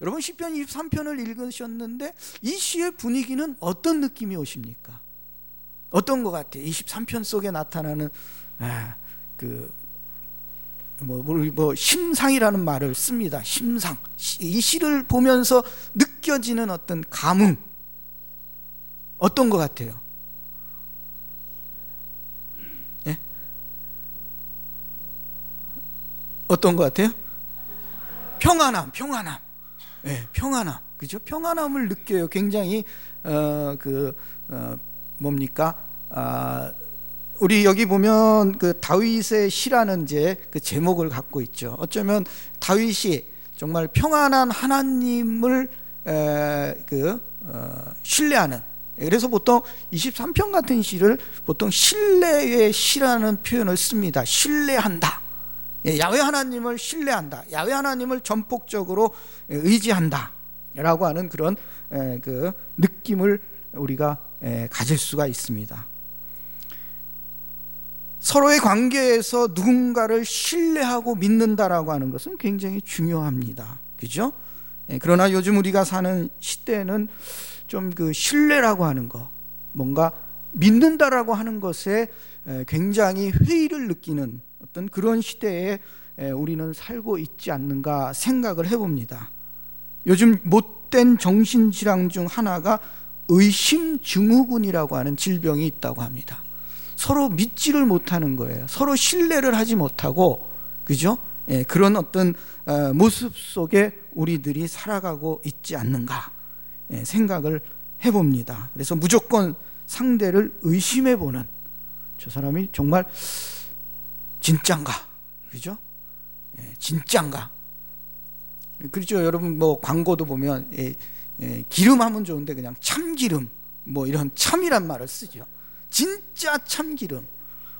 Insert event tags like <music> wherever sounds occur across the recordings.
여러분 시편 23편을 읽으셨는데 이 시의 분위기는 어떤 느낌이 오십니까? 어떤 것 같아요? 23편 속에 나타나는 아, 그 뭐, 뭐 심상이라는 말을 씁니다. 심상. 이 시를 보면서 느껴지는 어떤 감흥 어떤 것 같아요? 예? 어떤 것 같아요? 평안함, 평안함. 예, 평안함. 그죠? 평안함을 느껴요. 굉장히 어 그 어, 뭡니까? 아 우리 여기 보면 그 다윗의 시라는 이제 그 제목을 갖고 있죠. 어쩌면 다윗이 정말 평안한 하나님을 에, 그 어, 신뢰하는 그래서 보통 23편 같은 시를 보통 신뢰의 시라는 표현을 씁니다. 신뢰한다. 예, 야외 하나님을 신뢰한다. 야외 하나님을 전폭적으로 의지한다. 라고 하는 그런 그 느낌을 우리가 가질 수가 있습니다. 서로의 관계에서 누군가를 신뢰하고 믿는다라고 하는 것은 굉장히 중요합니다. 그죠? 예, 그러나 요즘 우리가 사는 시대는 좀 그 신뢰라고 하는 거, 뭔가 믿는다라고 하는 것에 굉장히 회의를 느끼는 어떤 그런 시대에 우리는 살고 있지 않는가 생각을 해봅니다. 요즘 못된 정신질환 중 하나가 의심증후군이라고 하는 질병이 있다고 합니다. 서로 믿지를 못하는 거예요. 서로 신뢰를 하지 못하고, 그죠? 예, 그런 어떤 어, 모습 속에 우리들이 살아가고 있지 않는가 예, 생각을 해봅니다. 그래서 무조건 상대를 의심해보는 저 사람이 정말 진짠가, 그죠? 예, 진짠가. 그렇죠, 여러분 뭐 광고도 보면 예, 예, 기름 하면 좋은데 그냥 참기름 뭐 이런 참이란 말을 쓰죠. 진짜 참기름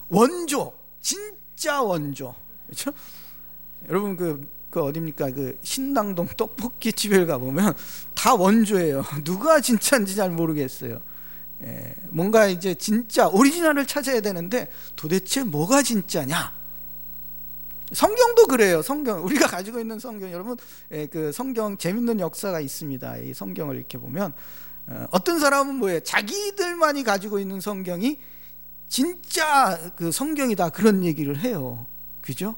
원조 진짜 원조 그렇죠? 여러분 그, 그 어딥니까 그 신당동 떡볶이 집에 가 보면 다 원조예요 <laughs> 누가 진짜인지 잘 모르겠어요 예, 뭔가 이제 진짜 오리지널을 찾아야 되는데 도대체 뭐가 진짜냐 성경도 그래요 성경 우리가 가지고 있는 성경 여러분 예, 그 성경 재밌는 역사가 있습니다 이 성경을 이렇게 보면 어, 어떤 사람은 뭐예요? 자기들만이 가지고 있는 성경이 진짜 그 성경이다 그런 얘기를 해요. 그죠?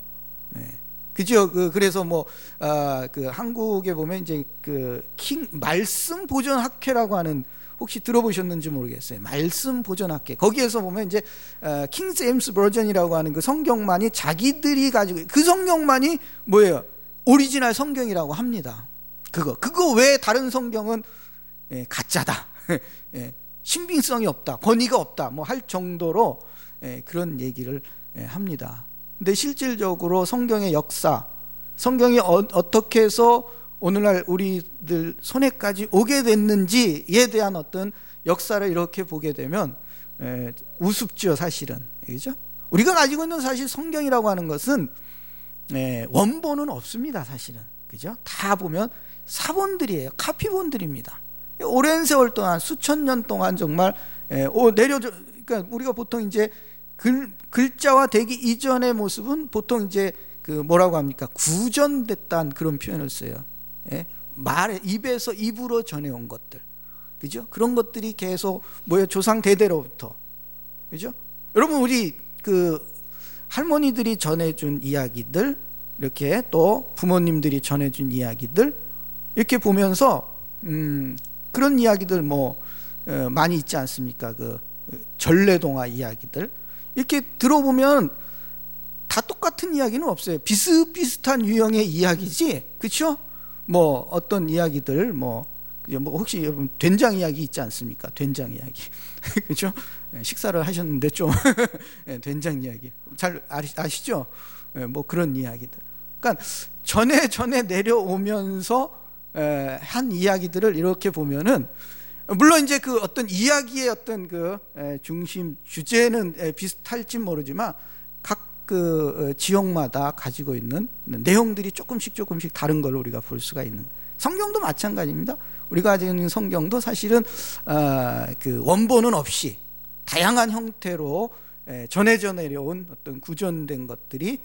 네. 그죠? 그 그래서 뭐그 아, 그 한국에 보면 이제 그 King 말씀 보존 학회라고 하는 혹시 들어보셨는지 모르겠어요. 말씀 보존 학회. 거기에서 보면 이제 어, King James Version이라고 하는 그 성경만이 자기들이 가지고 그 성경만이 뭐예요? 오리지널 성경이라고 합니다. 그거 그거 왜 다른 성경은 예, 가짜다. <laughs> 예, 신빙성이 없다. 권위가 없다. 뭐 할 정도로 예, 그런 얘기를 합니다. 근데 실질적으로 성경의 역사, 성경이 어, 떻게 해서 오늘날 우리들 손에까지 오게 됐는지에 대한 어떤 역사를 이렇게 보게 되면 우습죠, 사실은. 그죠? 우리가 가지고 있는 사실 성경이라고 하는 것은 원본은 없습니다, 사실은. 그죠? 다 보면 사본들이에요. 카피본들입니다. 오랜 세월 동안 수천 년 동안 정말 내려져 그러니까 우리가 보통 이제 글, 글자화 되기 이전의 모습은 보통 이제 그 뭐라고 합니까 구전됐다는 그런 표현을 써요. 예? 말 입에서 입으로 전해온 것들, 그죠? 그런 것들이 계속 뭐야 조상 대대로부터, 그죠? 여러분 우리 그 할머니들이 전해준 이야기들 이렇게 또 부모님들이 전해준 이야기들 이렇게 보면서 음, 그런 이야기들 뭐 어, 많이 있지 않습니까? 그 전래동화 이야기들 이렇게 들어보면 다 똑같은 이야기는 없어요. 비슷비슷한 유형의 이야기지, 그렇죠? 뭐 어떤 이야기들 뭐, 뭐 혹시 여러분 된장 이야기 있지 않습니까? 된장 이야기, <laughs> 그렇죠? 식사를 하셨는데 좀 <laughs> 예, 된장 이야기 잘 아시죠? 예, 뭐 그런 이야기들. 그러니까 전에 전에 내려오면서 한 이야기들을 이렇게 보면은 물론 이제 그 어떤 이야기의 어떤 그 중심 주제는 비슷할지 모르지만 각 그 지역마다 가지고 있는 내용들이 조금씩 조금씩 다른 걸 우리가 볼 수가 있는. 성경도 마찬가지입니다. 우리가 가지고 있는 성경도 사실은 아, 그 원본은 없이 다양한 형태로 전해져 내려온 어떤 구전된 것들이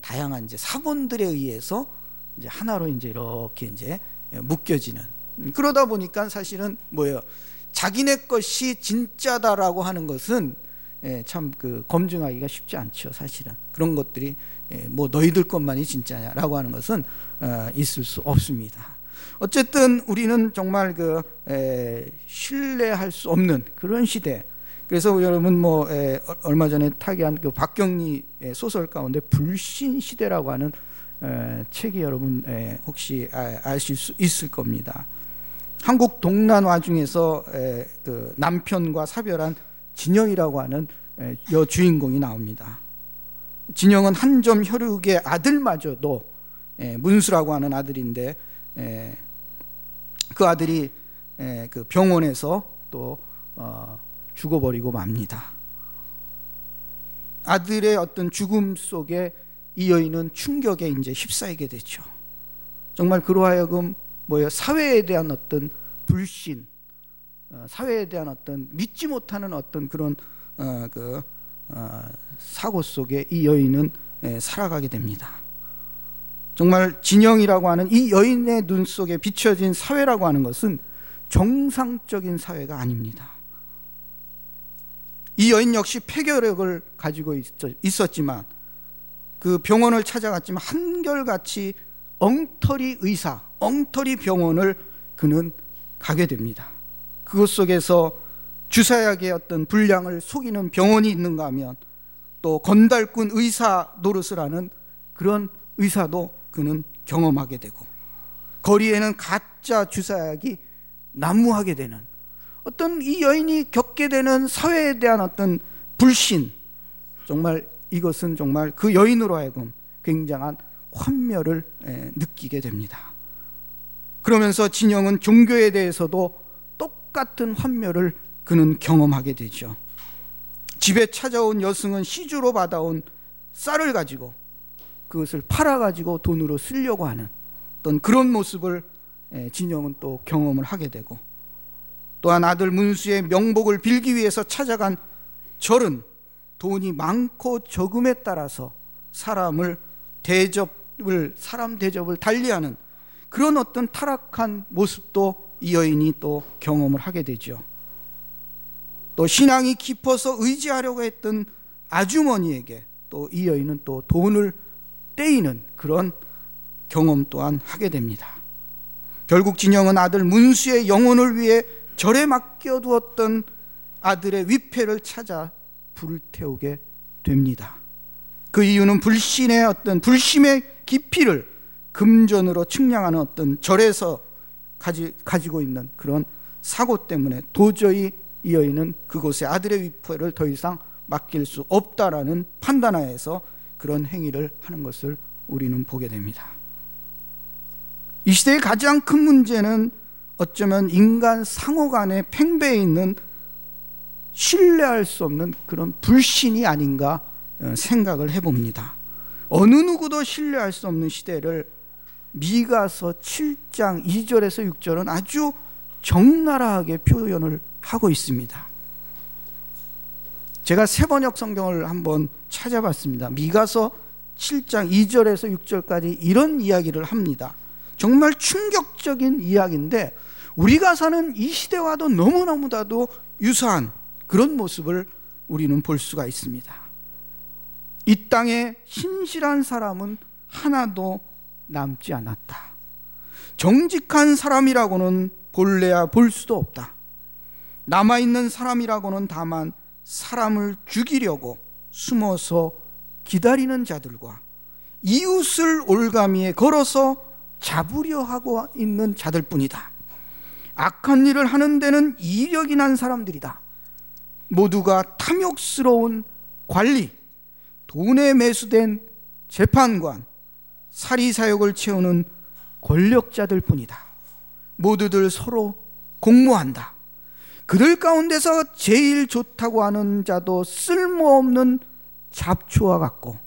다양한 이제 사본들에 의해서 이제 하나로 이제 이렇게 이제 묶여지는 그러다 보니까 사실은 뭐예요? 자기네 것이 진짜다라고 하는 것은 예, 참 그 검증하기가 쉽지 않죠, 사실은. 그런 것들이 예, 뭐 너희들 것만이 진짜냐라고 하는 것은 어, 있을 수 없습니다. 어쨌든 우리는 정말 그 신뢰할 수 없는 그런 시대. 그래서 여러분 뭐 얼마 전에 타기한 그 박경리 소설 가운데 불신 시대라고 하는 책이 여러분 혹시 아, 아실 수 있을 겁니다. 한국 동란화 중에서 그 남편과 사별한 진영이라고 하는 여 주인공이 나옵니다. 진영은 한점 혈육의 아들마저도 문수라고 하는 아들인데 그 아들이 그 병원에서 또 어, 죽어버리고 맙니다. 아들의 어떤 죽음 속에 이 여인은 충격에 이제 휩싸이게 되죠. 정말 그로하여금 뭐요 사회에 대한 어떤 불신, 어, 사회에 대한 어떤 믿지 못하는 어떤 그런 어, 그 어, 사고 속에 이 여인은 예, 살아가게 됩니다. 정말 진영이라고 하는 이 여인의 눈 속에 비춰진 사회라고 하는 것은 정상적인 사회가 아닙니다. 이 여인 역시 폐결핵을 가지고 있었지만 그 병원을 찾아갔지만 한결같이 엉터리 의사, 엉터리 병원을 그는 가게 됩니다. 그것 속에서 주사약의 어떤 분량을 속이는 병원이 있는가 하면 또 건달꾼 의사 노릇을 하는 그런 의사도 그는 경험하게 되고 거리에는 가짜 주사약이 난무하게 되는 어떤 이 여인이 겪게 되는 사회에 대한 어떤 불신 정말 이것은 정말 그 여인으로 하여금 굉장한 환멸을 느끼게 됩니다. 그러면서 진영은 종교에 대해서도 똑같은 환멸을 그는 경험하게 되죠. 집에 찾아온 여승은 시주로 받아온 쌀을 가지고 그것을 팔아 가지고 돈으로 쓰려고 하는 어떤 그런 모습을 진영은 또 경험을 하게 되고 또한 아들 문수의 명복을 빌기 위해서 찾아간 절은 돈이 많고 적음에 따라서 사람을 대접을 사람 대접을 달리하는 그런 어떤 타락한 모습도 이 여인이 또 경험을 하게 되죠. 또 신앙이 깊어서 의지하려고 했던 아주머니에게 또 이 여인은 또 돈을 떼이는 그런 경험 또한 하게 됩니다. 결국 진영은 아들 문수의 영혼을 위해 절에 맡겨두었던 아들의 위패를 찾아 불을 태우게 됩니다. 그 이유는 불신의 어떤 불심의 깊이를 금전으로 측량하는 어떤 절에서 가지, 가지고 있는 그런 사고 때문에 도저히 이 여인은 그곳에 아들의 위패를 더 이상 맡길 수 없다라는 판단하에서 그런 행위를 하는 것을 우리는 보게 됩니다. 이 시대의 가장 큰 문제는 어쩌면 인간 상호 간의 팽배해 있는 신뢰할 수 없는 그런 불신이 아닌가 어, 생각을 해봅니다. 어느 누구도 신뢰할 수 없는 시대를 미가서 7장 2절에서 6절은 아주 적나라하게 표현을 하고 있습니다. 제가 세 번역 성경을 한번 찾아봤습니다. 미가서 7장 2절에서 6절까지 이런 이야기를 합니다. 정말 충격적인 이야기인데 우리가 사는 이 시대와도 너무너무나도 유사한 그런 모습을 우리는 볼 수가 있습니다. 이 땅에 신실한 사람은 하나도 남지 않았다. 정직한 사람이라고는 볼래야 볼 수도 없다. 남아있는 사람이라고는 다만 사람을 죽이려고 숨어서 기다리는 자들과 이웃을 올가미에 걸어서 잡으려 하고 있는 자들 뿐이다. 악한 일을 하는 데는 이력이 난 사람들이다. 모두가 탐욕스러운 관리, 돈에 매수된 재판관, 사리 사욕을 채우는 권력자들 뿐이다. 모두들 서로 공모한다. 그들 가운데서 제일 좋다고 하는 자도 쓸모없는 잡초와 같고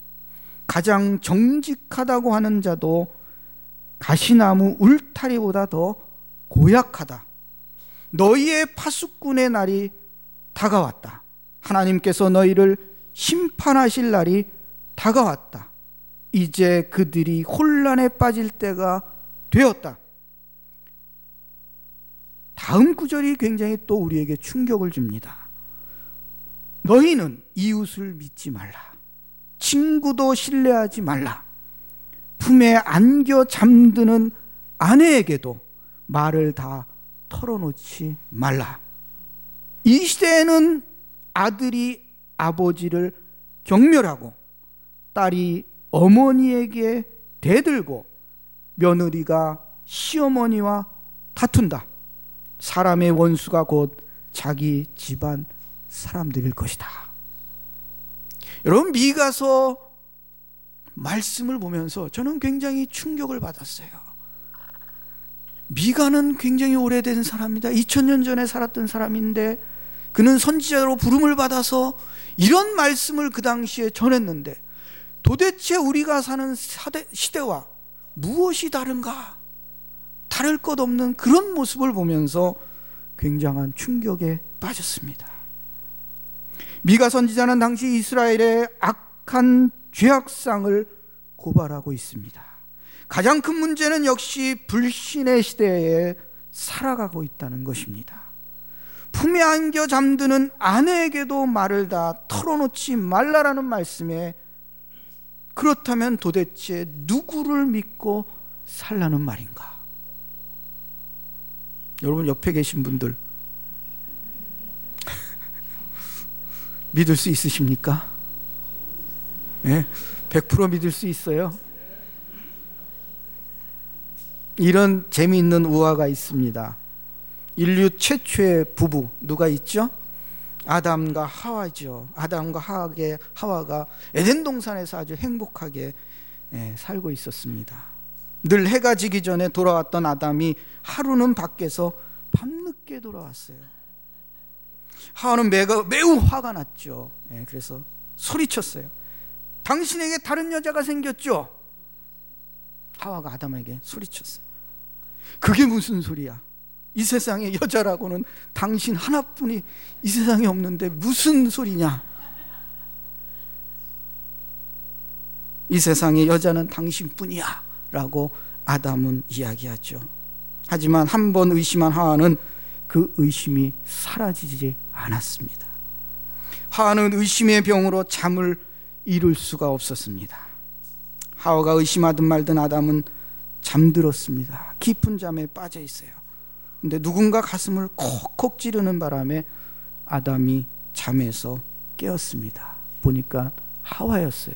가장 정직하다고 하는 자도 가시나무 울타리보다 더 고약하다. 너희의 파수꾼의 날이 다가왔다. 하나님께서 너희를 심판하실 날이 다가왔다. 이제 그들이 혼란에 빠질 때가 되었다. 다음 구절이 굉장히 또 우리에게 충격을 줍니다. 너희는 이웃을 믿지 말라. 친구도 신뢰하지 말라. 품에 안겨 잠드는 아내에게도 말을 다 털어놓지 말라. 이 시대에는 아들이 아버지를 경멸하고 딸이 어머니에게 대들고 며느리가 시어머니와 다툰다. 사람의 원수가 곧 자기 집안 사람들일 것이다. 여러분 미가서 말씀을 보면서 저는 굉장히 충격을 받았어요. 미가는 굉장히 오래된 사람이다. 2000년 전에 살았던 사람인데 그는 선지자로 부름을 받아서 이런 말씀을 그 당시에 전했는데 도대체 우리가 사는 시대와 무엇이 다른가? 다를 것 없는 그런 모습을 보면서 굉장한 충격에 빠졌습니다. 미가 선지자는 당시 이스라엘의 악한 죄악상을 고발하고 있습니다. 가장 큰 문제는 역시 불신의 시대에 살아가고 있다는 것입니다. 품에 안겨 잠드는 아내에게도 말을 다 털어놓지 말라라는 말씀에 그렇다면 도대체 누구를 믿고 살라는 말인가? 여러분 옆에 계신 분들 <laughs> 믿을 수 있으십니까? 예? 100% 믿을 수 있어요? 이런 재미있는 우화가 있습니다. 인류 최초의 부부 누가 있죠? 아담과 하와죠. 아담과 하와게, 하와가 에덴 동산에서 아주 행복하게 예, 살고 있었습니다. 늘 해가 지기 전에 돌아왔던 아담이 하루는 밖에서 밤늦게 돌아왔어요. 하와는 매가, 매우 화가 났죠. 예, 그래서 소리쳤어요. 당신에게 다른 여자가 생겼죠? 하와가 아담에게 소리쳤어요. 그게 무슨 소리야? 이 세상에 여자라고는 당신 하나뿐이 이 세상에 없는데 무슨 소리냐? 이 세상에 여자는 당신뿐이야 라고 아담은 이야기하죠. 하지만 한 번 의심한 하와는 그 의심이 사라지지 않았습니다. 하와는 의심의 병으로 잠을 이룰 수가 없었습니다. 하와가 의심하든 말든 아담은 잠들었습니다. 깊은 잠에 빠져 있어요. 근데 누군가 가슴을 콕콕 찌르는 바람에 아담이 잠에서 깨었습니다. 보니까 하와였어요.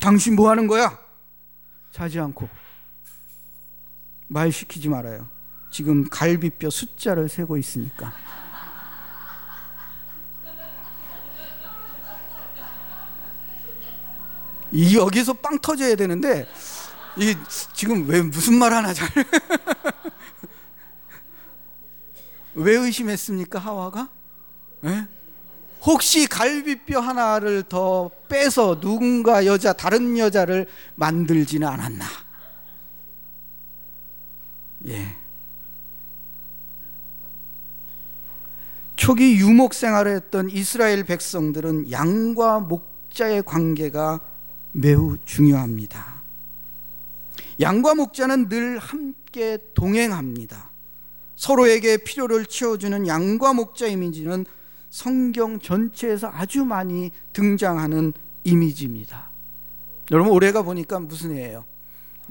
당신 뭐 하는 거야? 자지 않고 말 시키지 말아요. 지금 갈비뼈 숫자를 세고 있으니까. 이 여기서 빵 터져야 되는데 이 지금 왜 무슨 말 하나 잘. <laughs> 왜 의심했습니까 하와가? 네? 혹시 갈비뼈 하나를 더 빼서 누군가 여자 다른 여자를 만들지는 않았나? 예. 초기 유목 생활을 했던 이스라엘 백성들은 양과 목자의 관계가 매우 중요합니다. 양과 목자는 늘 함께 동행합니다. 서로에게 필요를 채워주는 양과 목자 이미지는 성경 전체에서 아주 많이 등장하는 이미지입니다. 여러분 올해가 보니까 무슨 해예요?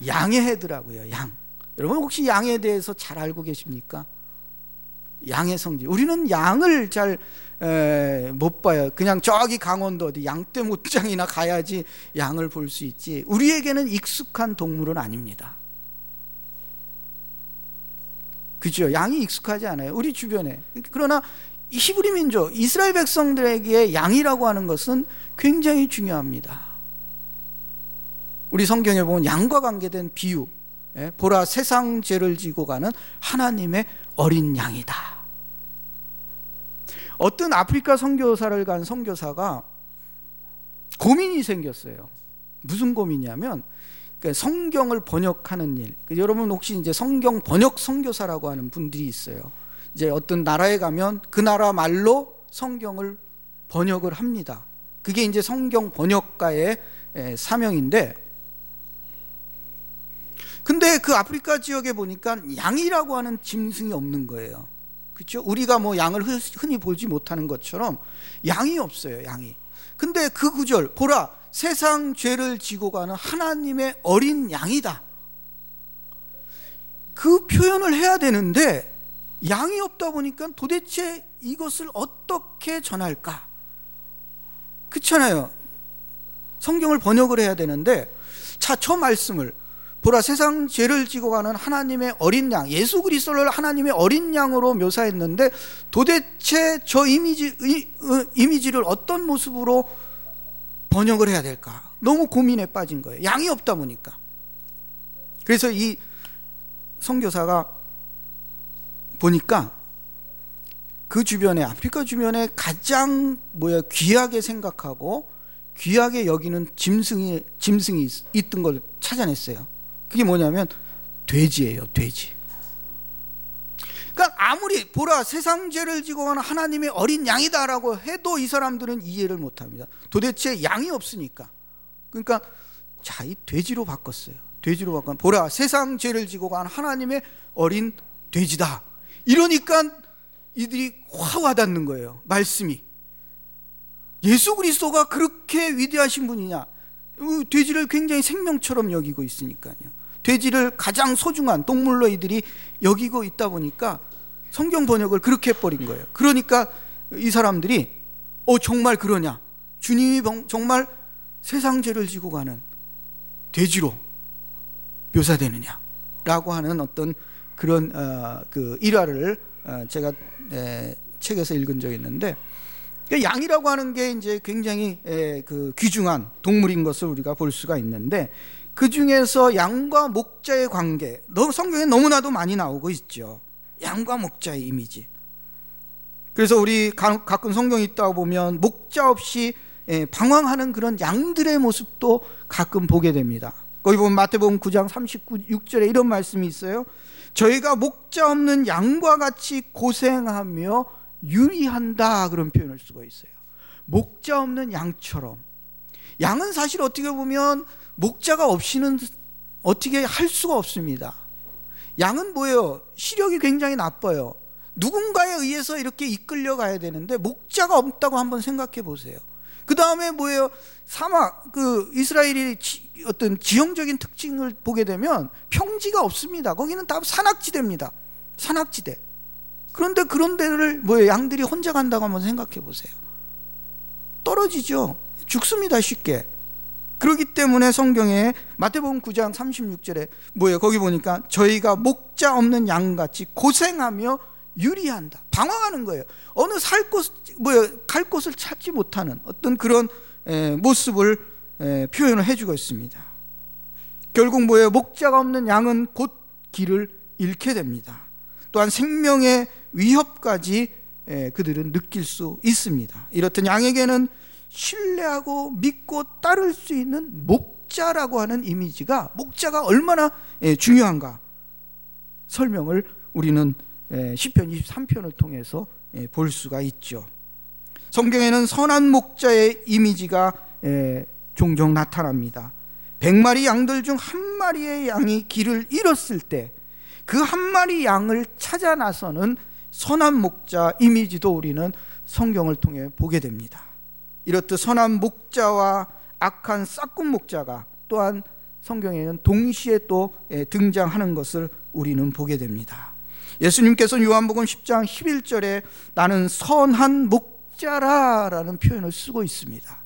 양의 해더라고요. 양. 여러분 혹시 양에 대해서 잘 알고 계십니까? 양의 성질. 우리는 양을 잘 못 봐요. 그냥 저기 강원도 어디 양떼 목장이나 가야지 양을 볼 수 있지. 우리에게는 익숙한 동물은 아닙니다. 그죠? 양이 익숙하지 않아요. 우리 주변에. 그러나 히브리 민족, 이스라엘 백성들에게 양이라고 하는 것은 굉장히 중요합니다. 우리 성경에 보면 양과 관계된 비유, 예, 보라 세상 죄를 지고 가는 하나님의 어린 양이다. 어떤 아프리카 선교사를 간 선교사가 고민이 생겼어요. 무슨 고민이냐면 그러니까 성경을 번역하는 일. 그 여러분 혹시 이제 성경 번역 선교사라고 하는 분들이 있어요. 이제 어떤 나라에 가면 그 나라 말로 성경을 번역을 합니다. 그게 이제 성경 번역가의 사명인데 근데 그 아프리카 지역에 보니까 양이라고 하는 짐승이 없는 거예요. 그렇죠? 우리가 뭐 양을 흔히 보지 못하는 것처럼 양이 없어요. 양이. 근데 그 구절 보라 세상 죄를 지고 가는 하나님의 어린 양이다. 그 표현을 해야 되는데 양이 없다 보니까 도대체 이것을 어떻게 전할까? 그렇잖아요. 성경을 번역을 해야 되는데 자, 저 말씀을 보라 세상 죄를 지고 가는 하나님의 어린 양 예수 그리스도를 하나님의 어린 양으로 묘사했는데 도대체 저 이미지 어, 이미지를 어떤 모습으로 번역을 해야 될까? 너무 고민에 빠진 거예요. 양이 없다 보니까. 그래서 이 선교사가 보니까 그 주변에 아프리카 주변에 가장 뭐야 귀하게 생각하고 귀하게 여기는 짐승이 짐승이 있던 걸 찾아냈어요. 그게 뭐냐면 돼지예요, 돼지. 아무리 보라 세상 죄를 지고 가는 하나님의 어린 양이다라고 해도 이 사람들은 이해를 못 합니다. 도대체 양이 없으니까. 그러니까 자, 이 돼지로 바꿨어요. 돼지로 바꾼 보라 세상 죄를 지고 간 하나님의 어린 돼지다. 이러니까 이들이 확 와닿는 거예요. 말씀이. 예수 그리스도가 그렇게 위대하신 분이냐? 어, 돼지를 굉장히 생명처럼 여기고 있으니까요. 돼지를 가장 소중한 동물로 이들이 여기고 있다 보니까 성경 번역을 그렇게 해버린 거예요. 그러니까 이 사람들이 어 정말 그러냐? 주님이 정말 세상 죄를 지고 가는 돼지로 묘사되느냐라고 하는 어떤 그런 어, 그 일화를 어, 제가 에, 책에서 읽은 적이 있는데 그 양이라고 하는 게 이제 굉장히 에, 그 귀중한 동물인 것을 우리가 볼 수가 있는데 그 중에서 양과 목자의 관계, 성경에 너무나도 많이 나오고 있죠. 양과 목자의 이미지. 그래서 우리 가끔 성경 읽다 보면 목자 없이 방황하는 그런 양들의 모습도 가끔 보게 됩니다. 거기 보면 마태복음 9장 39절에 이런 말씀이 있어요. 저희가 목자 없는 양과 같이 고생하며 유리한다 그런 표현을 쓰고 있어요. 목자 없는 양처럼. 양은 사실 어떻게 보면 목자가 없이는 어떻게 할 수가 없습니다. 양은 뭐예요? 시력이 굉장히 나빠요. 누군가에 의해서 이렇게 이끌려 가야 되는데 목자가 없다고 한번 생각해 보세요. 그 다음에 뭐예요? 사막, 그 이스라엘이 지, 어떤 지형적인 특징을 보게 되면 평지가 없습니다. 거기는 다 산악지대입니다. 산악지대. 그런데 그런 데를 뭐예요? 양들이 혼자 간다고 한번 생각해 보세요. 떨어지죠. 죽습니다. 쉽게. 그렇기 때문에 성경에 마태복음 9장 36절에 뭐예요? 거기 보니까 저희가 목자 없는 양같이 고생하며 유리한다. 방황하는 거예요. 어느 살 곳, 뭐야, 갈 곳을 찾지 못하는 어떤 그런 에, 모습을 에, 표현을 해주고 있습니다. 결국 뭐예요? 목자가 없는 양은 곧 길을 잃게 됩니다. 또한 생명의 위협까지 에, 그들은 느낄 수 있습니다. 이렇듯 양에게는 신뢰하고 믿고 따를 수 있는 목자라고 하는 이미지가 목자가 얼마나 중요한가 설명을 우리는 시편 23편을 통해서 볼 수가 있죠. 성경에는 선한 목자의 이미지가 종종 나타납니다. 백마리 양들 중 한 마리의 양이 길을 잃었을 때 그 한 마리 양을 찾아 나서는 선한 목자 이미지도 우리는 성경을 통해 보게 됩니다. 이렇듯 선한 목자와 악한 싹군 목자가 또한 성경에는 동시에 또 등장하는 것을 우리는 보게 됩니다. 예수님께서 요한복음 10장 11절에 나는 선한 목자라라는 표현을 쓰고 있습니다.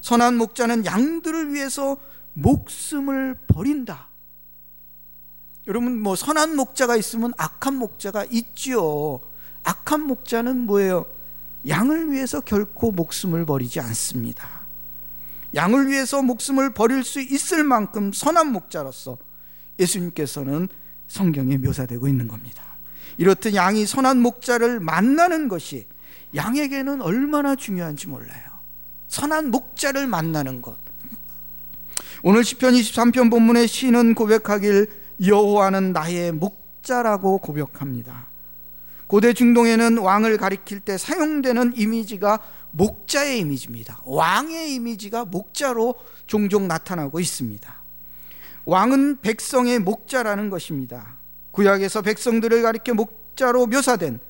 선한 목자는 양들을 위해서 목숨을 버린다. 여러분 뭐 선한 목자가 있으면 악한 목자가 있지요. 악한 목자는 뭐예요? 양을 위해서 결코 목숨을 버리지 않습니다. 양을 위해서 목숨을 버릴 수 있을 만큼 선한 목자로서 예수님께서는 성경에 묘사되고 있는 겁니다. 이렇듯 양이 선한 목자를 만나는 것이 양에게는 얼마나 중요한지 몰라요. 선한 목자를 만나는 것. 오늘 시편 23편 본문의 시는 고백하길 여호와는 나의 목자라고 고백합니다. 고대 중동에는 왕을 가리킬 때 사용되는 이미지가 목자의 이미지입니다. 왕의 이미지가 목자로 종종 나타나고 있습니다. 왕은 백성의 목자라는 것입니다. 구약에서 백성들을 가리켜 목자로 묘사된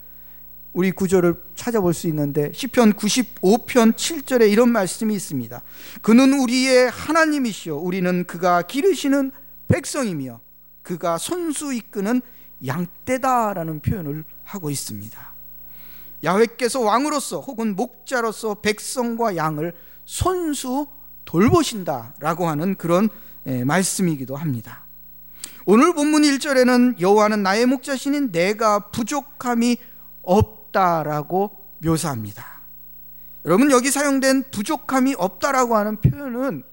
우리 구절을 찾아볼 수 있는데 시편 95편 7절에 이런 말씀이 있습니다. 그는 우리의 하나님이시요 우리는 그가 기르시는 백성이며 그가 손수 이끄는 양떼다라는 표현을 하고 있습니다. 야훼께서 왕으로서 혹은 목자로서 백성과 양을 손수 돌보신다라고 하는 그런 예, 말씀이기도 합니다. 오늘 본문 1절에는 여호와는 나의 목자신인 내가 부족함이 없다라고 묘사합니다. 여러분 여기 사용된 부족함이 없다라고 하는 표현은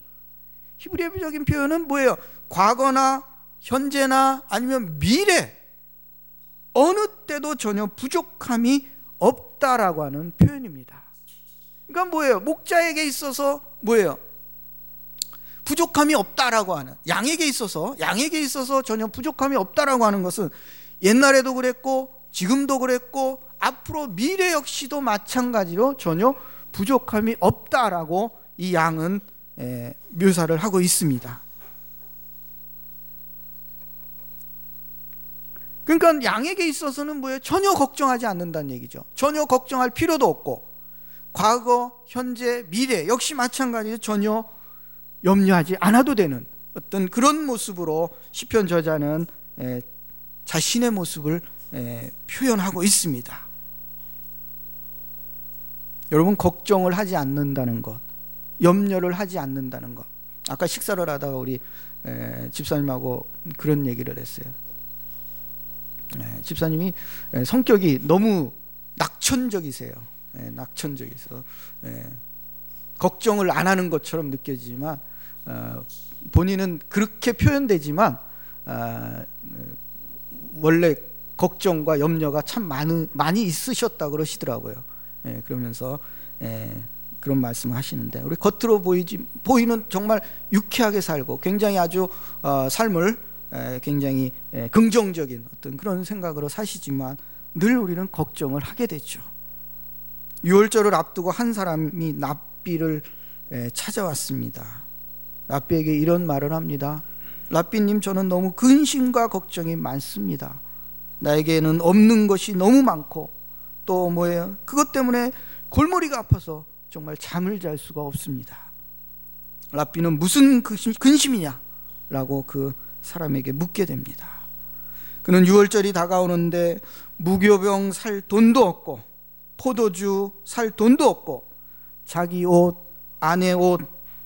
히브리어적인 표현은 뭐예요? 과거나 현재나 아니면 미래 어느 때도 전혀 부족함이 없다라고 하는 표현입니다. 그러니까 뭐예요? 목자에게 있어서 뭐예요? 부족함이 없다라고 하는 양에게 있어서 양에게 있어서 전혀 부족함이 없다라고 하는 것은 옛날에도 그랬고 지금도 그랬고 앞으로 미래 역시도 마찬가지로 전혀 부족함이 없다라고 이 양은 묘사를 하고 있습니다. 그러니까 양에게 있어서는 뭐예요? 전혀 걱정하지 않는다는 얘기죠. 전혀 걱정할 필요도 없고 과거, 현재, 미래 역시 마찬가지로 전혀 염려하지 않아도 되는 어떤 그런 모습으로 시편 저자는 자신의 모습을 표현하고 있습니다. 여러분 걱정을 하지 않는다는 것, 염려를 하지 않는다는 것. 아까 식사를 하다가 우리 집사님하고 그런 얘기를 했어요. 집사님이 성격이 너무 낙천적이세요. 낙천적이서 걱정을 안 하는 것처럼 느껴지지만 어, 본인은 그렇게 표현되지만 어, 원래 걱정과 염려가 참 많은, 많이 있으셨다 그러시더라고요. 예, 그러면서 예, 그런 말씀을 하시는데 우리 겉으로 보이지 보이는 정말 유쾌하게 살고 굉장히 아주 어, 삶을 에, 굉장히 에, 긍정적인 어떤 그런 생각으로 사시지만 늘 우리는 걱정을 하게 되죠. 6월절을 앞두고 한 사람이 납비를 에, 찾아왔습니다. 랍비에게 이런 말을 합니다. 랍비님, 저는 너무 근심과 걱정이 많습니다. 나에게는 없는 것이 너무 많고 또 뭐예요? 그것 때문에 골머리가 아파서 정말 잠을 잘 수가 없습니다. 랍비는 무슨 근심 이냐? 라고 그 사람에게 묻게 됩니다. 그는 6월절이 다가오는데 무교병 살 돈도 없고 포도주 살 돈도 없고 자기 옷, 아내 옷,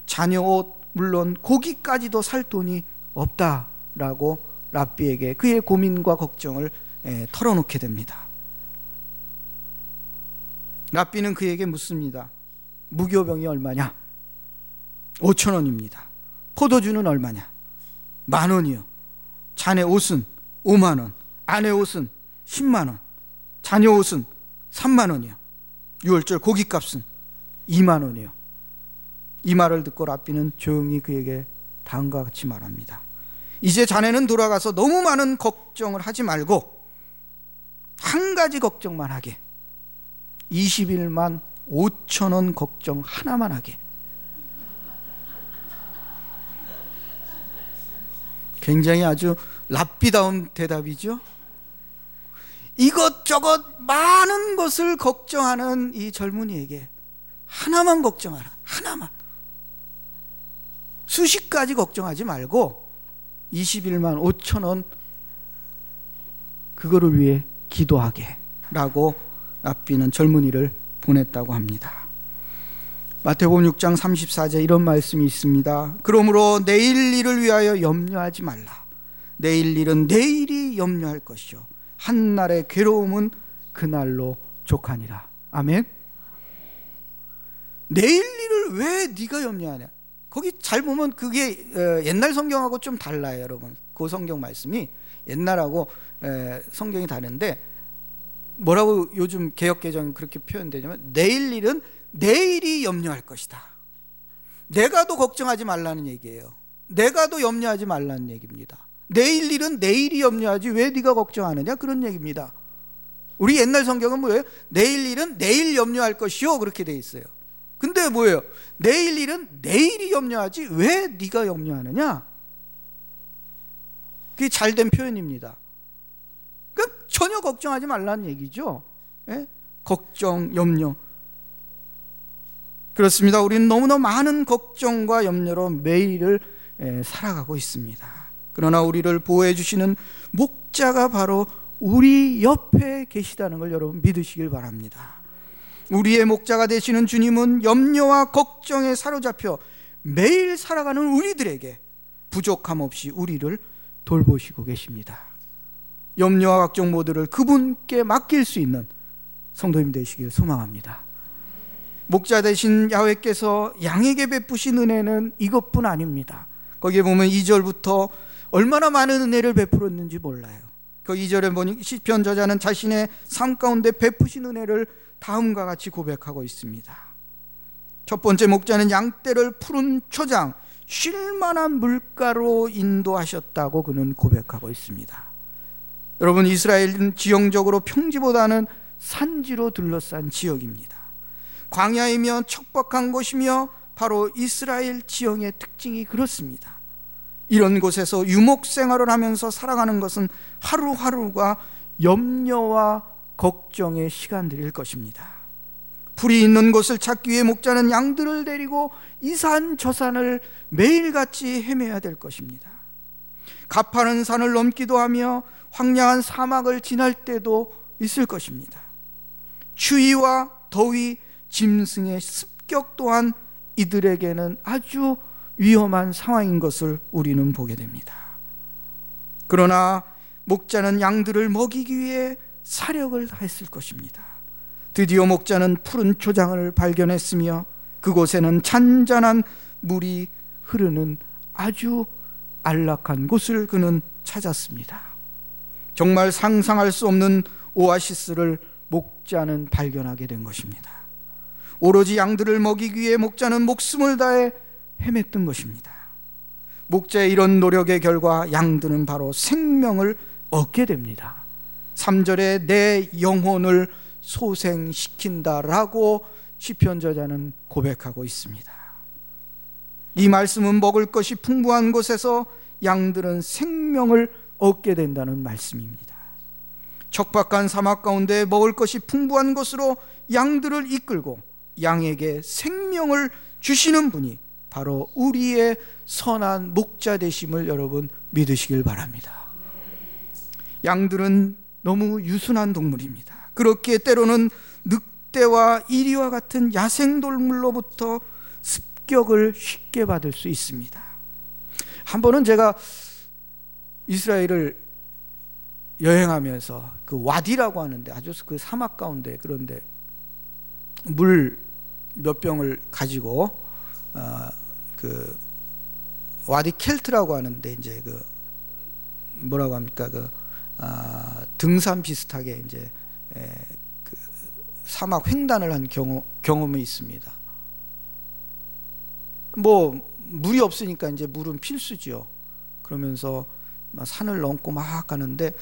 자녀 옷, 물론 고기까지도 살 돈이 없다라고 랍비에게 그의 고민과 걱정을 털어놓게 됩니다. 랍비는 그에게 묻습니다. 무교병이 얼마냐? 5천 원입니다. 포도주는 얼마냐? 만 원이요. 자네 옷은 5만 원, 아내 옷은 10만 원, 자녀 옷은 3만 원이요. 6월절 고기값은 2만 원이요. 이 말을 듣고 랍비는 조용히 그에게 다음과 같이 말합니다. 이제 자네는 돌아가서 너무 많은 걱정을 하지 말고 한 가지 걱정만 하게. 21만 5천 원 걱정 하나만 하게. 굉장히 아주 랍비다운 대답이죠. 이것저것 많은 것을 걱정하는 이 젊은이에게 하나만 걱정하라. 하나만. 수십 가지 걱정하지 말고 21만 5천 원 그거를 위해 기도하게 라고 랍비는 젊은이를 보냈다고 합니다. 마태복음 6장 34절 이런 말씀이 있습니다. 그러므로 내일 일을 위하여 염려하지 말라. 내일 일은 내일이 염려할 것이요 한 날의 괴로움은 그 날로 족하니라. 아멘. 내일 일을 왜 네가 염려하냐? 거기 잘 보면 그게 어, 옛날 성경하고 좀 달라요, 여러분. 그 성경 말씀이 옛날하고 성경이 다른데 뭐라고 요즘 개혁 개정 그렇게 표현되냐면 내일 일은 내일이 염려할 것이다. 내가 도 걱정하지 말라는 얘기예요. 내가 도 염려하지 말라는 얘기입니다. 내일 일은 내일이 염려하지 왜 네가 걱정하느냐 그런 얘기입니다. 우리 옛날 성경은 뭐예요? 내일 일은 내일 염려할 것이요 그렇게 돼 있어요. 근데 뭐예요? 내일 일은 내일이 염려하지 왜 네가 염려하느냐? 그게 잘된 표현입니다. 그 전혀 걱정하지 말라는 얘기죠. 예? 걱정, 염려. 그렇습니다. 우리는 너무나 많은 걱정과 염려로 매일을 예, 살아가고 있습니다. 그러나 우리를 보호해 주시는 목자가 바로 우리 옆에 계시다는 걸 여러분 믿으시길 바랍니다. 우리의 목자가 되시는 주님은 염려와 걱정에 사로잡혀 매일 살아가는 우리들에게 부족함 없이 우리를 돌보시고 계십니다. 염려와 걱정 모두를 그분께 맡길 수 있는 성도님 되시길 소망합니다. 목자 되신 야훼께서 양에게 베푸신 은혜는 이것뿐 아닙니다. 거기에 보면 2절부터 얼마나 많은 은혜를 베풀었는지 몰라요. 그 2절에 보니 시편 저자는 자신의 삶 가운데 베푸신 은혜를 다음과 같이 고백하고 있습니다. 첫 번째 목자는 양떼를 푸른 초장 쉴만한 물가로 인도하셨다고 그는 고백하고 있습니다. 여러분 이스라엘은 지형적으로 평지보다는 산지로 둘러싼 지역입니다. 광야이며 척박한 곳이며 바로 이스라엘 지형의 특징이 그렇습니다. 이런 곳에서 유목 생활을 하면서 살아가는 것은 하루하루가 염려와 걱정의 시간들일 것입니다. 풀이 있는 곳을 찾기 위해 목자는 양들을 데리고 이산 저 산을 매일같이 헤매야 될 것입니다. 가파른 산을 넘기도 하며 황량한 사막을 지날 때도 있을 것입니다. 추위와 더위, 짐승의 습격 또한 이들에게는 아주 위험한 상황인 것을 우리는 보게 됩니다. 그러나 목자는 양들을 먹이기 위해 사력을 다했을 것입니다. 드디어 목자는 푸른 초장을 발견했으며 그곳에는 잔잔한 물이 흐르는 아주 안락한 곳을 그는 찾았습니다. 정말 상상할 수 없는 오아시스를 목자는 발견하게 된 것입니다. 오로지 양들을 먹이기 위해 목자는 목숨을 다해 헤맸던 것입니다. 목자의 이런 노력의 결과 양들은 바로 생명을 얻게 됩니다. 3절에 내 영혼을 소생시킨다라고 시편 저자는 고백하고 있습니다. 이 말씀은 먹을 것이 풍부한 곳에서 양들은 생명을 얻게 된다는 말씀입니다. 척박한 사막 가운데 먹을 것이 풍부한 곳으로 양들을 이끌고 양에게 생명을 주시는 분이 바로 우리의 선한 목자 되심을 여러분 믿으시길 바랍니다. 양들은 너무 유순한 동물입니다. 그렇기에 때로는 늑대와 이리와 같은 야생 동물로부터 습격을 쉽게 받을 수 있습니다. 한 번은 제가 이스라엘을 여행하면서 그 와디라고 하는데 아주 그 사막 가운데 그런데 물 몇 병을 가지고 어, 그 와디 켈트라고 하는데 이제 그 뭐라고 합니까 그 어, 등산 비슷하게 이제 에, 그 사막 횡단을 한 경험 경험이 있습니다. 뭐 물이 없으니까 이제 물은 필수죠. 그러면서 산을 넘고 막 가는데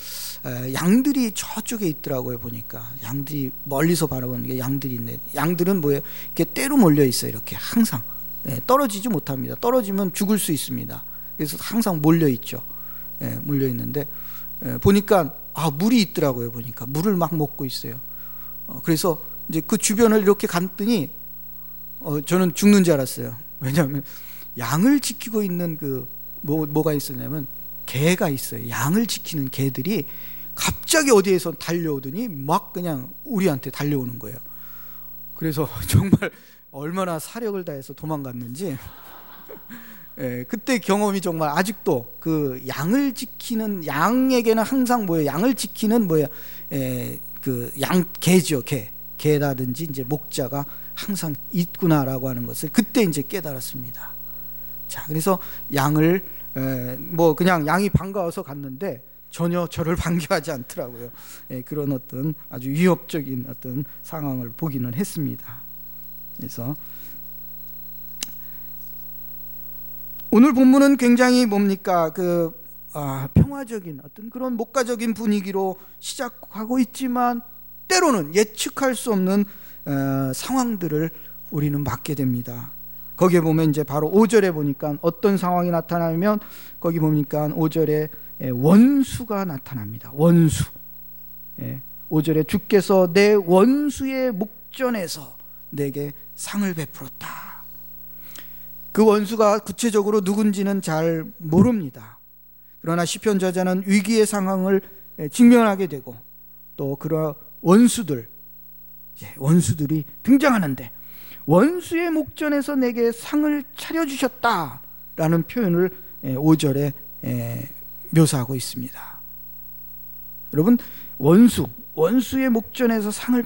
양들이 저쪽에 있더라고요 보니까 양들이 멀리서 바라보는 게 양들이 있네. 양들은 뭐예요? 이렇게 때로 몰려 있어요. 이렇게 항상 예, 떨어지지 못합니다. 떨어지면 죽을 수 있습니다. 그래서 항상 몰려 있죠. 예, 몰려 있는데 예, 보니까 아 물이 있더라고요. 보니까 물을 막 먹고 있어요. 어, 그래서 이제 그 주변을 이렇게 갔더니 어, 저는 죽는 줄 알았어요. 왜냐하면 양을 지키고 있는 그 뭐, 뭐가 있었냐면 개가 있어요. 양을 지키는 개들이 갑자기 어디에서 달려오더니 막 그냥 우리한테 달려오는 거예요. 그래서 <laughs> 정말 얼마나 사력을 다해서 도망갔는지 <laughs> 예, 그때 경험이 정말 아직도 그 양을 지키는 양에게는 항상 뭐예요? 양을 지키는 뭐예요? 예, 그양 개죠, 개. 개라든지 이제 목자가 항상 있구나라고 하는 것을 그때 이제 깨달았습니다. 자, 그래서 양을 뭐 그냥 양이 반가워서 갔는데 전혀 저를 <laughs> 반겨하지 않더라고요. 그런 어떤 아주 위협적인 어떤 상황을 보기는 했습니다. 그래서 오늘 본문은 굉장히 뭡니까 그 아, 평화적인 어떤 그런 목가적인 분위기로 시작하고 있지만 때로는 예측할 수 없는 어, 상황들을 우리는 맞게 됩니다. 거기에 보면 이제 바로 5절에 보니까 어떤 상황이 나타나면 거기 보니까 5절에 예, 원수가 나타납니다. 원수. 5절에 예, 주께서 내 원수의 목전에서 내게 상을 베풀었다. 그 원수가 구체적으로 누군지는 잘 모릅니다. 그러나 시편 저자는 위기의 상황을 예, 직면하게 되고 또 그런 원수들 원수들이 등장하는데 원수의 목전에서 내게 상을 차려주셨다라는 표현을 5절에 묘사하고 있습니다. 여러분 원수 원수의 목전에서 상을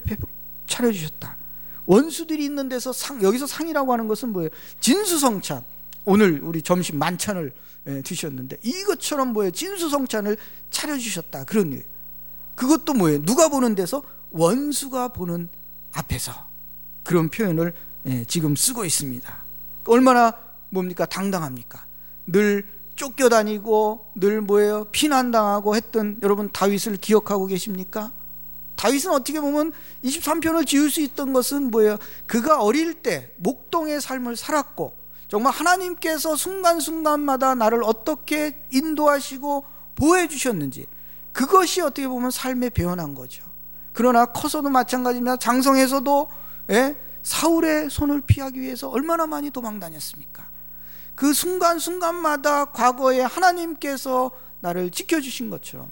차려주셨다. 원수들이 있는 데서 상 여기서 상이라고 하는 것은 뭐예요? 진수성찬. 오늘 우리 점심 만찬을 드셨는데 이것처럼 뭐예요? 진수성찬을 차려주셨다. 그런 일. 그것도 뭐예요? 누가 보는 데서 원수가 보는 앞에서 그런 표현을 지금 쓰고 있습니다. 얼마나 뭡니까 당당합니까? 늘 쫓겨다니고 늘 뭐예요? 피난당하고 했던 여러분 다윗을 기억하고 계십니까? 다윗은 어떻게 보면 23편을 지을 수 있던 것은 뭐예요? 그가 어릴 때 목동의 삶을 살았고 정말 하나님께서 순간순간마다 나를 어떻게 인도하시고 보호해 주셨는지 그것이 어떻게 보면 삶의 배운한 거죠. 그러나 커서도 마찬가지입니다. 장성에서도 예? 사울의 손을 피하기 위해서 얼마나 많이 도망 다녔습니까? 그 순간순간마다 과거에 하나님께서 나를 지켜주신 것처럼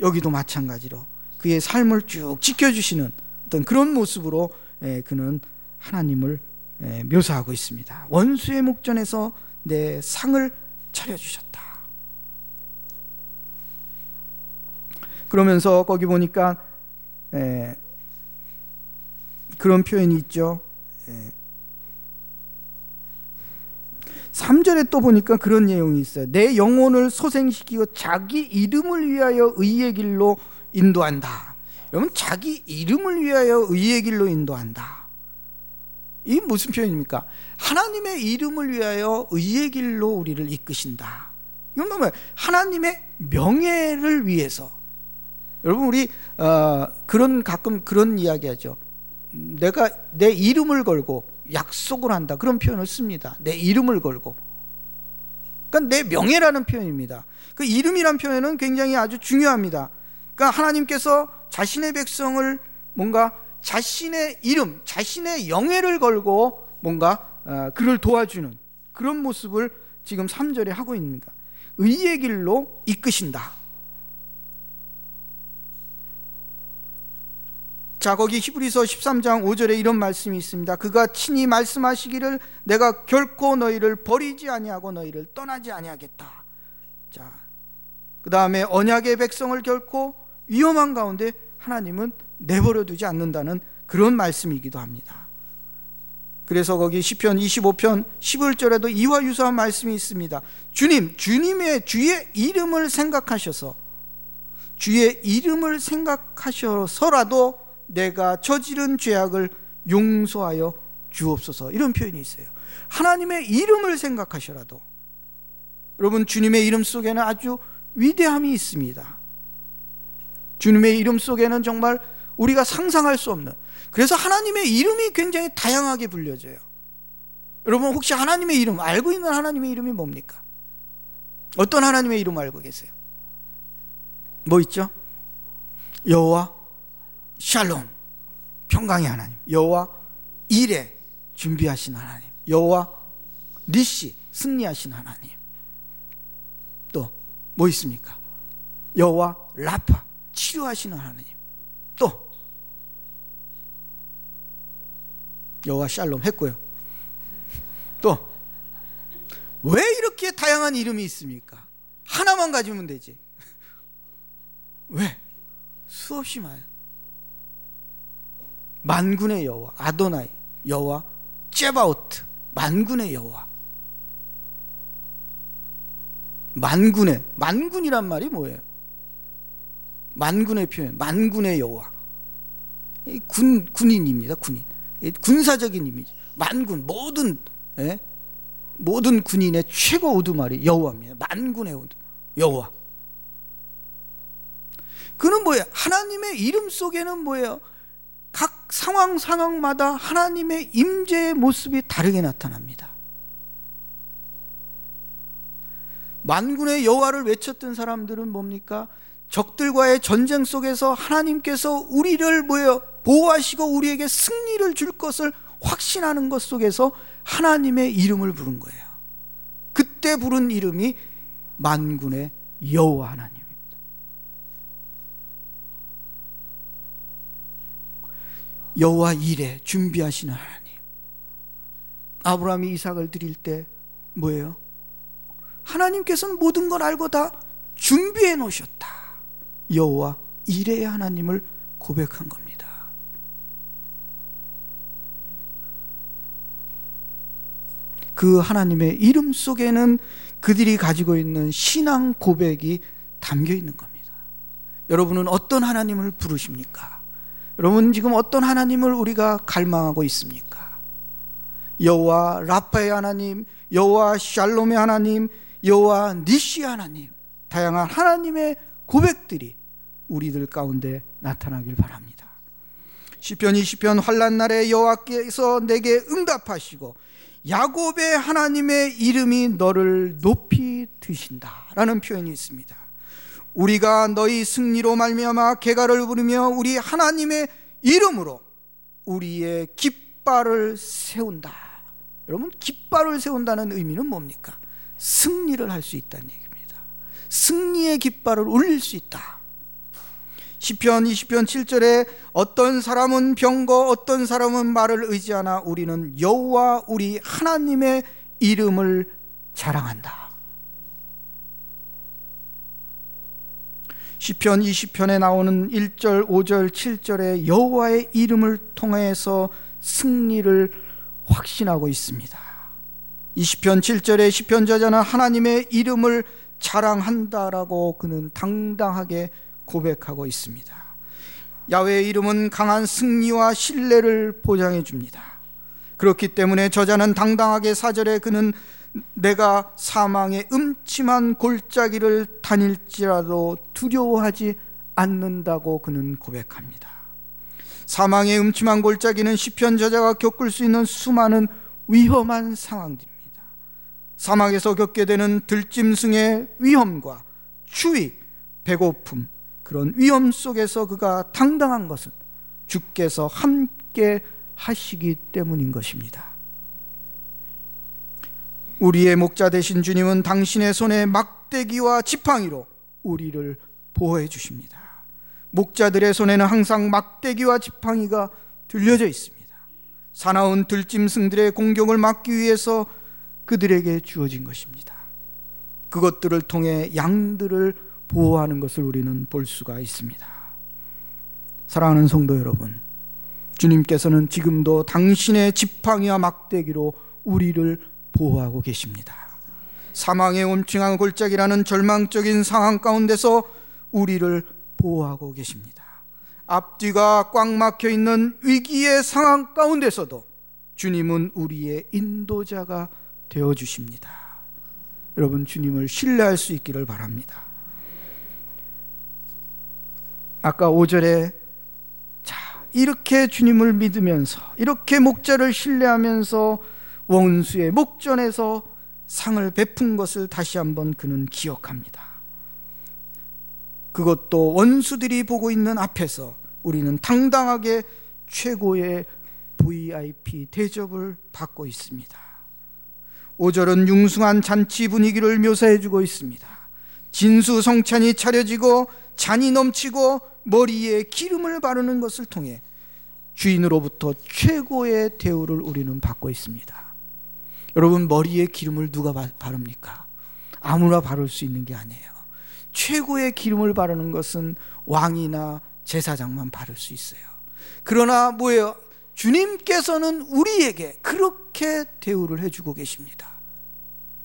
여기도 마찬가지로 그의 삶을 쭉 지켜주시는 어떤 그런 모습으로 예, 그는 하나님을 예, 묘사하고 있습니다. 원수의 목전에서 내 상을 차려주셨다. 그러면서 거기 보니까 예, 그런 표현이 있죠. 3절에 또 보니까 그런 내용이 있어요. 내 영혼을 소생시키고 자기 이름을 위하여 의의 길로 인도한다. 여러분, 자기 이름을 위하여 의의 길로 인도한다. 이 무슨 표현입니까? 하나님의 이름을 위하여 의의 길로 우리를 이끄신다. 이건 뭐예요? 하나님의 명예를 위해서. 여러분, 우리, 어, 그런, 가끔 그런 이야기 하죠. 내가 내 이름을 걸고 약속을 한다. 그런 표현을 씁니다. 내 이름을 걸고. 그러니까 내 명예라는 표현입니다. 그 이름이란 표현은 굉장히 아주 중요합니다. 그러니까 하나님께서 자신의 백성을 뭔가 자신의 이름, 자신의 영예를 걸고 뭔가 어, 그를 도와주는 그런 모습을 지금 3절에 하고 있습니다. 의의 길로 이끄신다. 자, 거기 히브리서 13장 5절에 이런 말씀이 있습니다. 그가 친히 말씀하시기를 내가 결코 너희를 버리지 아니하고 너희를 떠나지 아니하겠다. 자, 그 다음에 언약의 백성을 결코 위험한 가운데 하나님은 내버려 두지 않는다는 그런 말씀이기도 합니다. 그래서 거기 시편 25편 11절에도 이와 유사한 말씀이 있습니다. 주님, 주님의 주의 이름을 생각하셔서 주의 이름을 생각하셔서라도 내가 저지른 죄악을 용서하여 주옵소서 이런 표현이 있어요. 하나님의 이름을 생각하셔라도 여러분 주님의 이름 속에는 아주 위대함이 있습니다. 주님의 이름 속에는 정말 우리가 상상할 수 없는 그래서 하나님의 이름이 굉장히 다양하게 불려져요. 여러분 혹시 하나님의 이름 알고 있는 하나님의 이름이 뭡니까? 어떤 하나님의 이름 알고 계세요? 뭐 있죠? 여호와 샬롬. 평강의 하나님. 여호와 일에 준비하신 하나님. 여호와 니시 승리하신 하나님. 또 뭐 있습니까? 여호와 라파 치료하시는 하나님. 또 여호와 샬롬 했고요. 또 왜 이렇게 다양한 이름이 있습니까? 하나만 가지면 되지. 왜? 수없이 많아요 만군의 여호와 아도나이 여호와 제바오트 만군의 여호와 만군의 만군이란 말이 뭐예요? 만군의 표현 만군의 여호와 군 군인입니다 군인 군사적인 이미지 만군 모든 예? 모든 군인의 최고 우두말이 여호와입니다 만군의 우두 여호와 그는 뭐예요? 하나님의 이름 속에는 뭐예요? 각 상황 상황마다 하나님의 임재의 모습이 다르게 나타납니다. 만군의 여호와를 외쳤던 사람들은 뭡니까? 적들과의 전쟁 속에서 하나님께서 우리를 뭐예요? 보호하시고 우리에게 승리를 줄 것을 확신하는 것 속에서 하나님의 이름을 부른 거예요. 그때 부른 이름이 만군의 여호와 하나님입니다. 여호와 일에 준비하시는 하나님. 아브라함이 이삭을 드릴 때 뭐예요? 하나님께서는 모든 걸 알고 다 준비해 놓으셨다. 여호와 일의 하나님을 고백한 겁니다. 그 하나님의 이름 속에는 그들이 가지고 있는 신앙 고백이 담겨 있는 겁니다. 여러분은 어떤 하나님을 부르십니까? 여러분 지금 어떤 하나님을 우리가 갈망하고 있습니까? 여호와 라파의 하나님, 여호와 샬롬의 하나님, 여호와 니시 하나님, 다양한 하나님의 고백들이 우리들 가운데 나타나길 바랍니다. 시편 20편 환란 날에 여호와께서 내게 응답하시고 야곱의 하나님의 이름이 너를 높이 드신다라는 표현이 있습니다. 우리가 너희 승리로 말미암아 개가를 부르며 우리 하나님의 이름으로 우리의 깃발을 세운다. 여러분 깃발을 세운다는 의미는 뭡니까? 승리를 할 수 있다는 얘기입니다. 승리의 깃발을 올릴 수 있다. 시편 20편 7절에 어떤 사람은 병거 어떤 사람은 말을 의지하나 우리는 여호와 우리 하나님의 이름을 자랑한다. 시편 20편에 나오는 1절, 5절, 7절에 여호와의 이름을 통해서 승리를 확신하고 있습니다. 20편 7절에 시편 저자는 하나님의 이름을 자랑한다라고 그는 당당하게 고백하고 있습니다. 야외의 이름은 강한 승리와 신뢰를 보장해 줍니다. 그렇기 때문에 저자는 당당하게 사절에 그는 내가 사망의 음침한 골짜기를 다닐지라도 두려워하지 않는다고 그는 고백합니다. 사망의 음침한 골짜기는 시편 저자가 겪을 수 있는 수많은 위험한 상황들입니다. 사막에서 겪게 되는 들짐승의 위험과 추위, 배고픔, 그런 위험 속에서 그가 당당한 것은 주께서 함께 하시기 때문인 것입니다. 우리의 목자 되신 주님은 당신의 손에 막대기와 지팡이로 우리를 보호해 주십니다. 목자들의 손에는 항상 막대기와 지팡이가 들려져 있습니다. 사나운 들짐승들의 공격을 막기 위해서 그들에게 주어진 것입니다. 그것들을 통해 양들을 보호하는 것을 우리는 볼 수가 있습니다. 사랑하는 성도 여러분, 주님께서는 지금도 당신의 지팡이와 막대기로 우리를 보호하고 계십니다. 사망의 엄청한 골짜기라는 절망적인 상황 가운데서 우리를 보호하고 계십니다. 앞뒤가 꽉 막혀 있는 위기의 상황 가운데서도 주님은 우리의 인도자가 되어 주십니다. 여러분 주님을 신뢰할 수 있기를 바랍니다. 아까 5절에 자, 이렇게 주님을 믿으면서 이렇게 목자를 신뢰하면서 원수의 목전에서 상을 베푼 것을 다시 한번 그는 기억합니다. 그것도 원수들이 보고 있는 앞에서 우리는 당당하게 최고의 VIP 대접을 받고 있습니다. 5절은 융숭한 잔치 분위기를 묘사해 주고 있습니다. 진수성찬이 차려지고 잔이 넘치고 머리에 기름을 바르는 것을 통해 주인으로부터 최고의 대우를 우리는 받고 있습니다. 여러분 머리에 기름을 누가 바릅니까? 아무나 바를 수 있는 게 아니에요. 최고의 기름을 바르는 것은 왕이나 제사장만 바를 수 있어요. 그러나 뭐예요? 주님께서는 우리에게 그렇게 대우를 해주고 계십니다.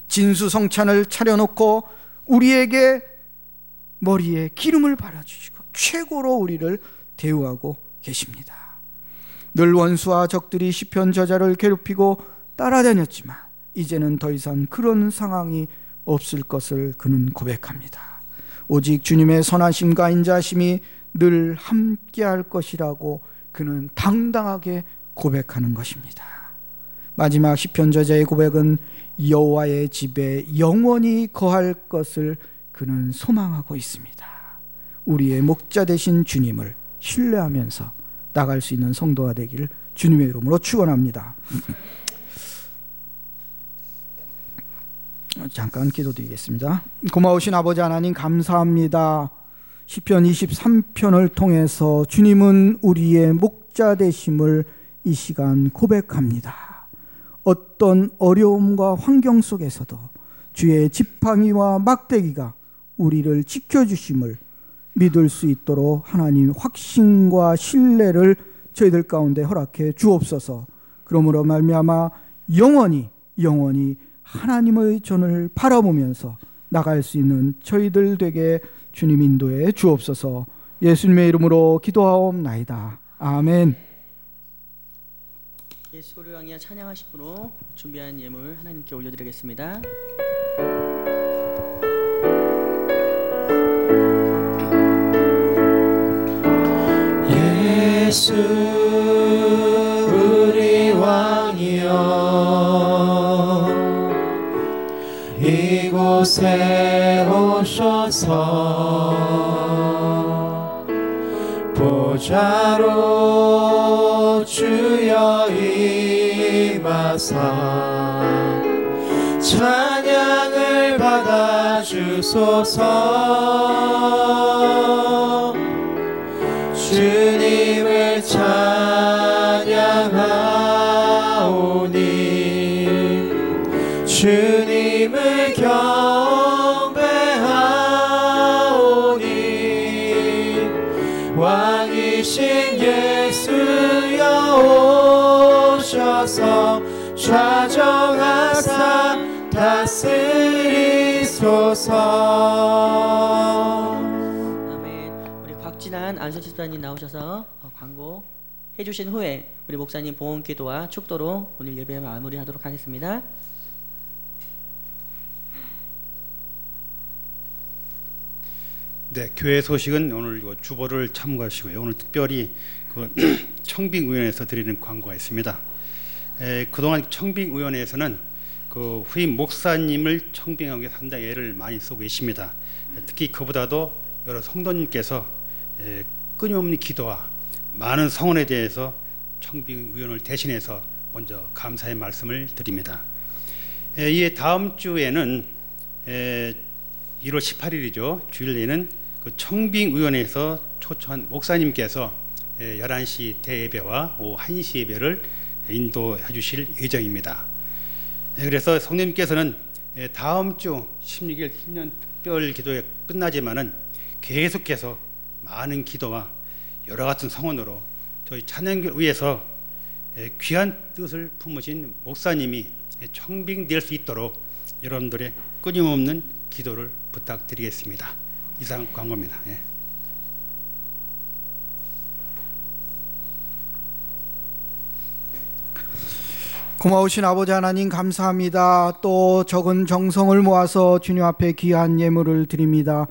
진수 성찬을 차려놓고 우리에게 머리에 기름을 발라주시고 최고로 우리를 대우하고 계십니다. 늘 원수와 적들이 시편 저자를 괴롭히고 따라다녔지만 이제는 더 이상 그런 상황이 없을 것을 그는 고백합니다. 오직 주님의 선하심과 인자심이 늘 함께할 것이라고 그는 당당하게 고백하는 것입니다. 마지막 시편 저자의 고백은 여호와의 집에 영원히 거할 것을 그는 소망하고 있습니다. 우리의 목자 되신 주님을 신뢰하면서 나갈 수 있는 성도가 되기를 주님의 이름으로 축원합니다. 잠깐 기도드리겠습니다. 고마우신 아버지 하나님 감사합니다. 시편 23편을 통해서 주님은 우리의 목자 되심을 이 시간 고백합니다. 어떤 어려움과 환경 속에서도 주의 지팡이와 막대기가 우리를 지켜주심을 믿을 수 있도록 하나님 확신과 신뢰를 저희들 가운데 허락해 주옵소서. 그러므로 말미암아 영원히 영원히 하나님의 전을 바라보면서 나갈 수 있는 저희들 되게 주님 인도해 주옵소서. 예수님의 이름으로 기도하옵나이다. 아멘. 예수를 향해 찬양하실 분으로 준비한 예물 하나님께 올려드리겠습니다. 예수 이곳에 오셔서 보좌로 주여 임하사 찬양을 받아주소서 집사님 나오셔서 어, 광고 해주신 후에 우리 목사님 봉헌 기도와 축도로 오늘 예배 마무리하도록 하겠습니다. 네, 교회 소식은 오늘 요 주보를 참고하시고요. 오늘 특별히 그 <clears throat> 청빙위원회에서 드리는 광고가 있습니다. 에, 그동안 청빙위원회에서는 그 후임 목사님을 청빙하기 위해 상당히 애를 많이 쓰고 계십니다. 특히 그보다도 여러 성도님께서 에, 끊임없는 기도와 많은 성원에 대해서 청빙위원을 대신해서 먼저 감사의 말씀을 드립니다. 에, 이에 다음 주에는 에, 1월 18일이죠. 주일에는 그 청빙위원회에서 초청한 목사님께서 에, 11시 대예배와 오후 1시 예배를 인도해 주실 예정입니다. 예, 그래서 성령님께서는 예, 다음 주 16일 신년 특별 기도에 끝나지만은 계속해서 많은 기도와 여러 같은 성원으로 저희 찬양교를 위해서 예, 귀한 뜻을 품으신 목사님이 청빙될 수 있도록 여러분들의 끊임없는 기도를 부탁드리겠습니다. 이상 광고입니다. 예. 고마우신 아버지 하나님 감사합니다. 또 적은 정성을 모아서 주님 앞에 귀한 예물을 드립니다.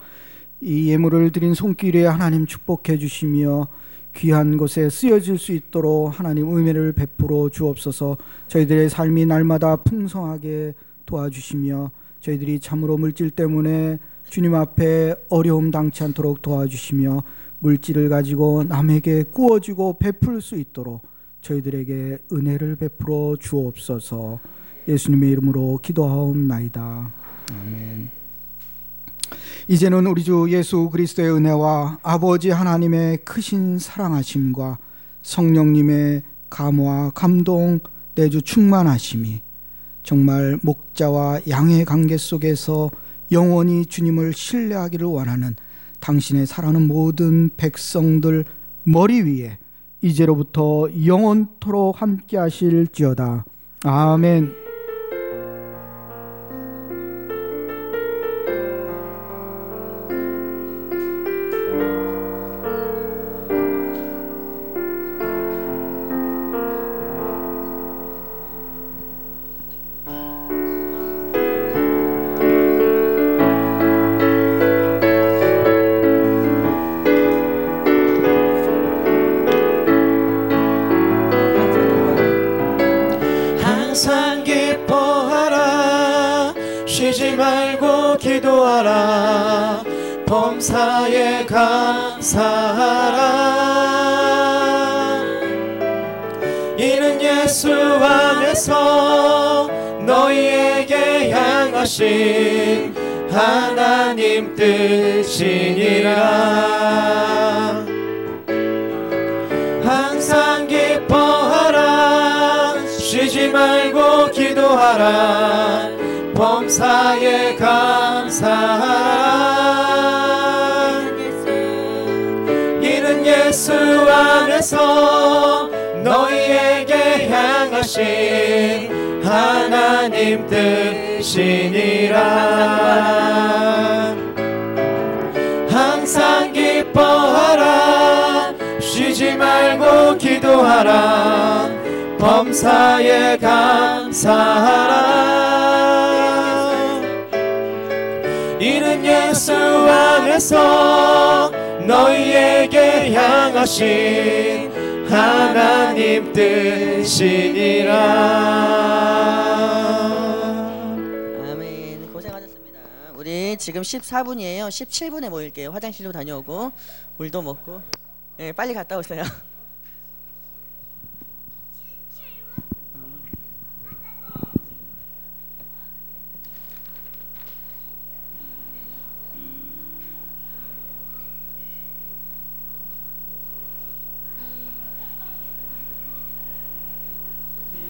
이 예물을 드린 손길에 하나님 축복해 주시며 귀한 곳에 쓰여질 수 있도록 하나님 은혜를 베풀어 주옵소서. 저희들의 삶이 날마다 풍성하게 도와주시며 저희들이 참으로 물질 때문에 주님 앞에 어려움 당치 않도록 도와주시며 물질을 가지고 남에게 구워주고 베풀 수 있도록 저희들에게 은혜를 베풀어 주옵소서. 예수님의 이름으로 기도하옵나이다. 아멘. 이제는 우리 주 예수 그리스도의 은혜와 아버지 하나님의 크신 사랑하심과 성령님의 감화 감동 내주 충만하심이 정말 목자와 양의 관계 속에서 영원히 주님을 신뢰하기를 원하는 당신의 사랑하는 모든 백성들 머리 위에 이제로부터 영원토록 함께 하실지어다. 아멘. 너희에게 향하신 하나님 뜻이니라. 항상 기뻐하라. 쉬지 말고 기도하라. 범사에 감사하라. 이는 예수 안에서 너희에게 향하신 하나님 뜻이니라. 항상 기뻐하라. 쉬지 말고 기도하라. 범사에 감사하라. 이는 예수 안에서 너희에게 향하신 하나님 뜻이니라 아멘. 고생하셨습니다. 우리 지금 14분이에요. 17분에 모일게요. 화장실로 다녀오고 물도 먹고. 예, 빨리 갔다 오세요.